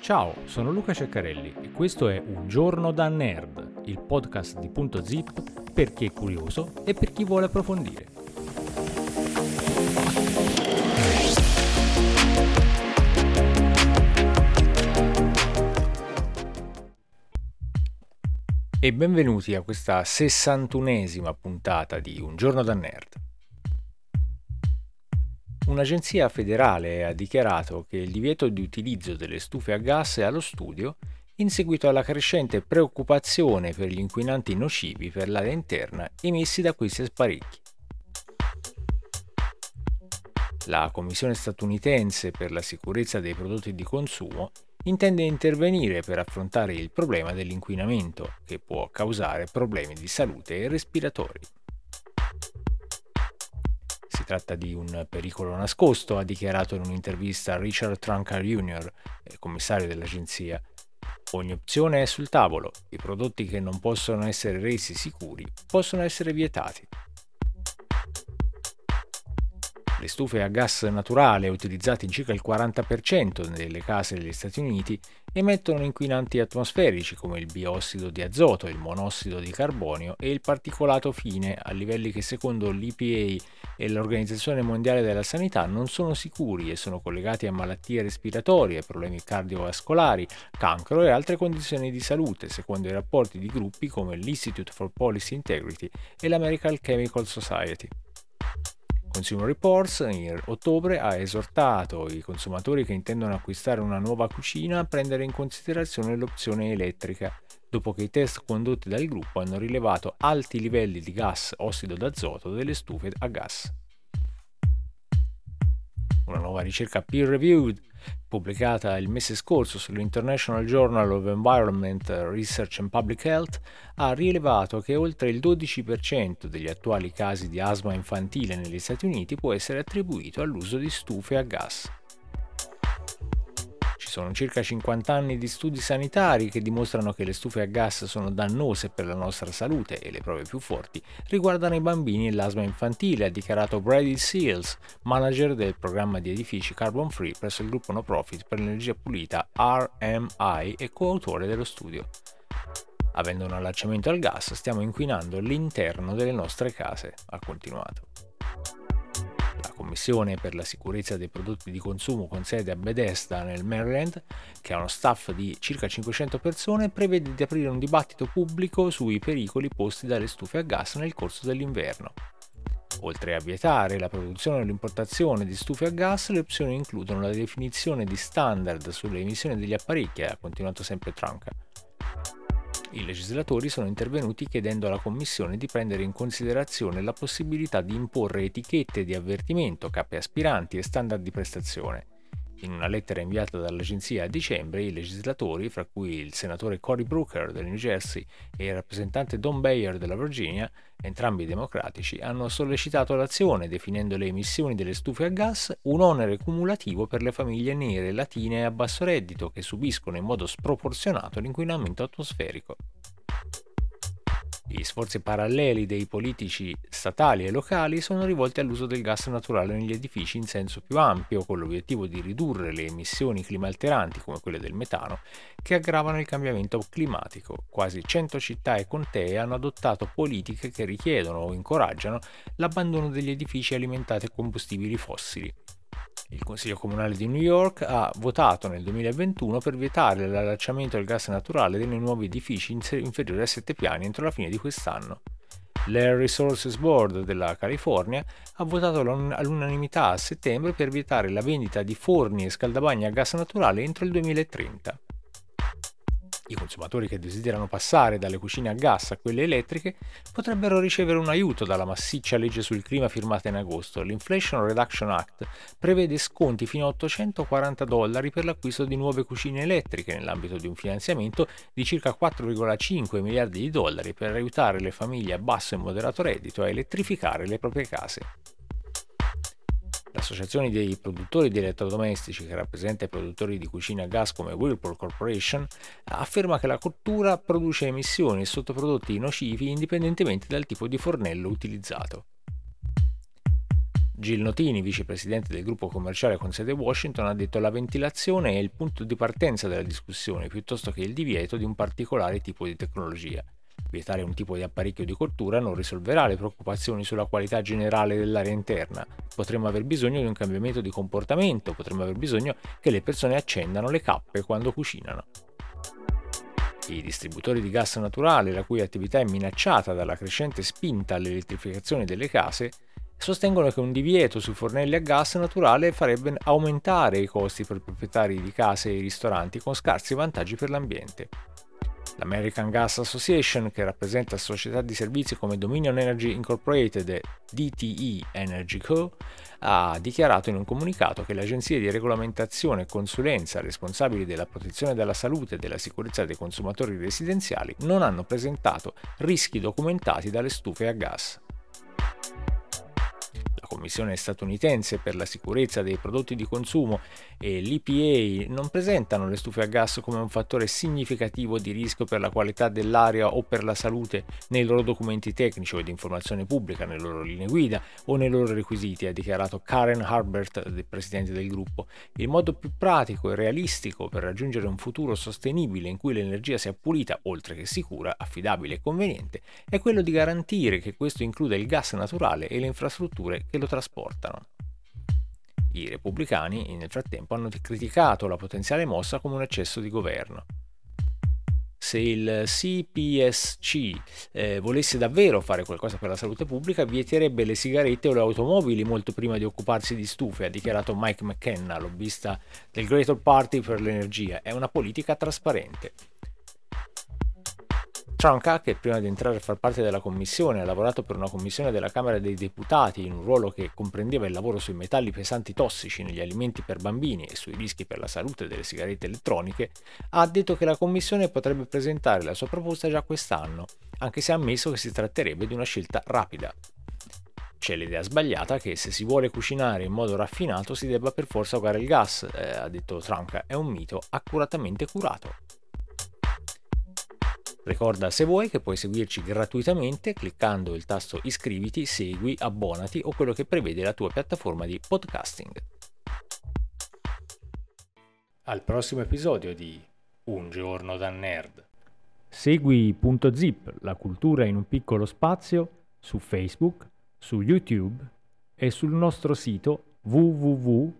Ciao, sono Luca Ceccarelli e questo è Un giorno da nerd, il podcast di Punto Zip per chi è curioso e per chi vuole approfondire. E benvenuti a questa sessantunesima puntata di Un giorno da nerd. Un'agenzia federale ha dichiarato che il divieto di utilizzo delle stufe a gas è allo studio in seguito alla crescente preoccupazione per gli inquinanti nocivi per l'aria interna emessi da questi apparecchi. La Commissione statunitense per la sicurezza dei prodotti di consumo intende intervenire per affrontare il problema dell'inquinamento che può causare problemi di salute respiratori tratta di un pericolo nascosto, ha dichiarato in un'intervista Richard Trunker Jr., commissario dell'agenzia. Ogni opzione è sul tavolo, i prodotti che non possono essere resi sicuri possono essere vietati. Le stufe a gas naturale, utilizzate in circa il 40% delle case degli Stati Uniti, emettono inquinanti atmosferici come il biossido di azoto, il monossido di carbonio e il particolato fine a livelli che secondo l'EPA e l'Organizzazione Mondiale della Sanità non sono sicuri e sono collegati a malattie respiratorie, problemi cardiovascolari, cancro e altre condizioni di salute, secondo i rapporti di gruppi come l'Institute for Policy Integrity e l'American Chemical Society. Consumer Reports in ottobre ha esortato i consumatori che intendono acquistare una nuova cucina a prendere in considerazione l'opzione elettrica, dopo che i test condotti dal gruppo hanno rilevato alti livelli di gas ossido d'azoto delle stufe a gas. Una nuova ricerca peer-reviewed pubblicata il mese scorso sull'International Journal of Environment Research and Public Health, ha rilevato che oltre il 12% degli attuali casi di asma infantile negli Stati Uniti può essere attribuito all'uso di stufe a gas. Sono circa 50 anni di studi sanitari che dimostrano che le stufe a gas sono dannose per la nostra salute e le prove più forti riguardano i bambini e l'asma infantile, ha dichiarato Brady Seals, manager del programma di edifici carbon free presso il gruppo no profit per l'energia pulita RMI e coautore dello studio. Avendo un allacciamento al gas stiamo inquinando l'interno delle nostre case, ha continuato. Commissione per la sicurezza dei prodotti di consumo con sede a Bethesda nel Maryland, che ha uno staff di circa 500 persone, prevede di aprire un dibattito pubblico sui pericoli posti dalle stufe a gas nel corso dell'inverno. Oltre a vietare la produzione e l'importazione di stufe a gas, le opzioni includono la definizione di standard sulle emissioni degli apparecchi, ha continuato sempre Trunca i legislatori sono intervenuti chiedendo alla Commissione di prendere in considerazione la possibilità di imporre etichette di avvertimento, cappe aspiranti e standard di prestazione. In una lettera inviata dall'agenzia a dicembre, i legislatori, fra cui il senatore Cory Brooker del New Jersey e il rappresentante Don Bayer della Virginia, entrambi democratici, hanno sollecitato l'azione definendo le emissioni delle stufe a gas un onere cumulativo per le famiglie nere, latine e a basso reddito che subiscono in modo sproporzionato l'inquinamento atmosferico. Gli sforzi paralleli dei politici statali e locali sono rivolti all'uso del gas naturale negli edifici in senso più ampio, con l'obiettivo di ridurre le emissioni climalteranti come quelle del metano, che aggravano il cambiamento climatico. Quasi 100 città e contee hanno adottato politiche che richiedono o incoraggiano l'abbandono degli edifici alimentati a combustibili fossili. Il Consiglio Comunale di New York ha votato nel 2021 per vietare l'allacciamento del gas naturale nei nuovi edifici inferiori a 7 piani entro la fine di quest'anno. L'Air Resources Board della California ha votato all'unanimità a settembre per vietare la vendita di forni e scaldabagni a gas naturale entro il 2030. I consumatori che desiderano passare dalle cucine a gas a quelle elettriche potrebbero ricevere un aiuto dalla massiccia legge sul clima firmata in agosto. L'Inflation Reduction Act prevede sconti fino a 840 dollari per l'acquisto di nuove cucine elettriche nell'ambito di un finanziamento di circa 4,5 miliardi di dollari per aiutare le famiglie a basso e moderato reddito a elettrificare le proprie case. L'associazione dei produttori di elettrodomestici, che rappresenta i produttori di cucine a gas come Whirlpool Corporation, afferma che la cottura produce emissioni e sottoprodotti nocivi indipendentemente dal tipo di fornello utilizzato. Gil Notini, vicepresidente del gruppo commerciale con sede Washington, ha detto che la ventilazione è il punto di partenza della discussione piuttosto che il divieto di un particolare tipo di tecnologia. Vietare un tipo di apparecchio di cottura non risolverà le preoccupazioni sulla qualità generale dell'aria interna. Potremmo aver bisogno di un cambiamento di comportamento, potremmo aver bisogno che le persone accendano le cappe quando cucinano. I distributori di gas naturale, la cui attività è minacciata dalla crescente spinta all'elettrificazione delle case, sostengono che un divieto sui fornelli a gas naturale farebbe aumentare i costi per proprietari di case e ristoranti con scarsi vantaggi per l'ambiente. L'American Gas Association, che rappresenta società di servizi come Dominion Energy Incorporated e DTE Energy Co., ha dichiarato in un comunicato che le agenzie di regolamentazione e consulenza responsabili della protezione della salute e della sicurezza dei consumatori residenziali non hanno presentato rischi documentati dalle stufe a gas. Commissione statunitense per la sicurezza dei prodotti di consumo e l'EPA non presentano le stufe a gas come un fattore significativo di rischio per la qualità dell'aria o per la salute nei loro documenti tecnici o di informazione pubblica, nelle loro linee guida o nei loro requisiti, ha dichiarato Karen Harbert, presidente del gruppo. Il modo più pratico e realistico per raggiungere un futuro sostenibile in cui l'energia sia pulita, oltre che sicura, affidabile e conveniente, è quello di garantire che questo includa il gas naturale e le infrastrutture che lo trasportano. I repubblicani, nel frattempo, hanno criticato la potenziale mossa come un eccesso di governo. Se il CPSC eh, volesse davvero fare qualcosa per la salute pubblica, vieterebbe le sigarette o le automobili molto prima di occuparsi di stufe, ha dichiarato Mike McKenna, lobbista del Greater Party per l'energia. È una politica trasparente. Trunka, che prima di entrare a far parte della commissione ha lavorato per una commissione della Camera dei Deputati in un ruolo che comprendeva il lavoro sui metalli pesanti tossici negli alimenti per bambini e sui rischi per la salute delle sigarette elettroniche, ha detto che la commissione potrebbe presentare la sua proposta già quest'anno, anche se ha ammesso che si tratterebbe di una scelta rapida. C'è l'idea sbagliata che se si vuole cucinare in modo raffinato si debba per forza usare il gas, eh, ha detto Trunka, è un mito accuratamente curato. Ricorda se vuoi che puoi seguirci gratuitamente cliccando il tasto iscriviti, segui, abbonati o quello che prevede la tua piattaforma di podcasting. Al prossimo episodio di Un giorno da nerd. Segui Punto Zip, la cultura in un piccolo spazio, su Facebook, su YouTube e sul nostro sito www.zip.net.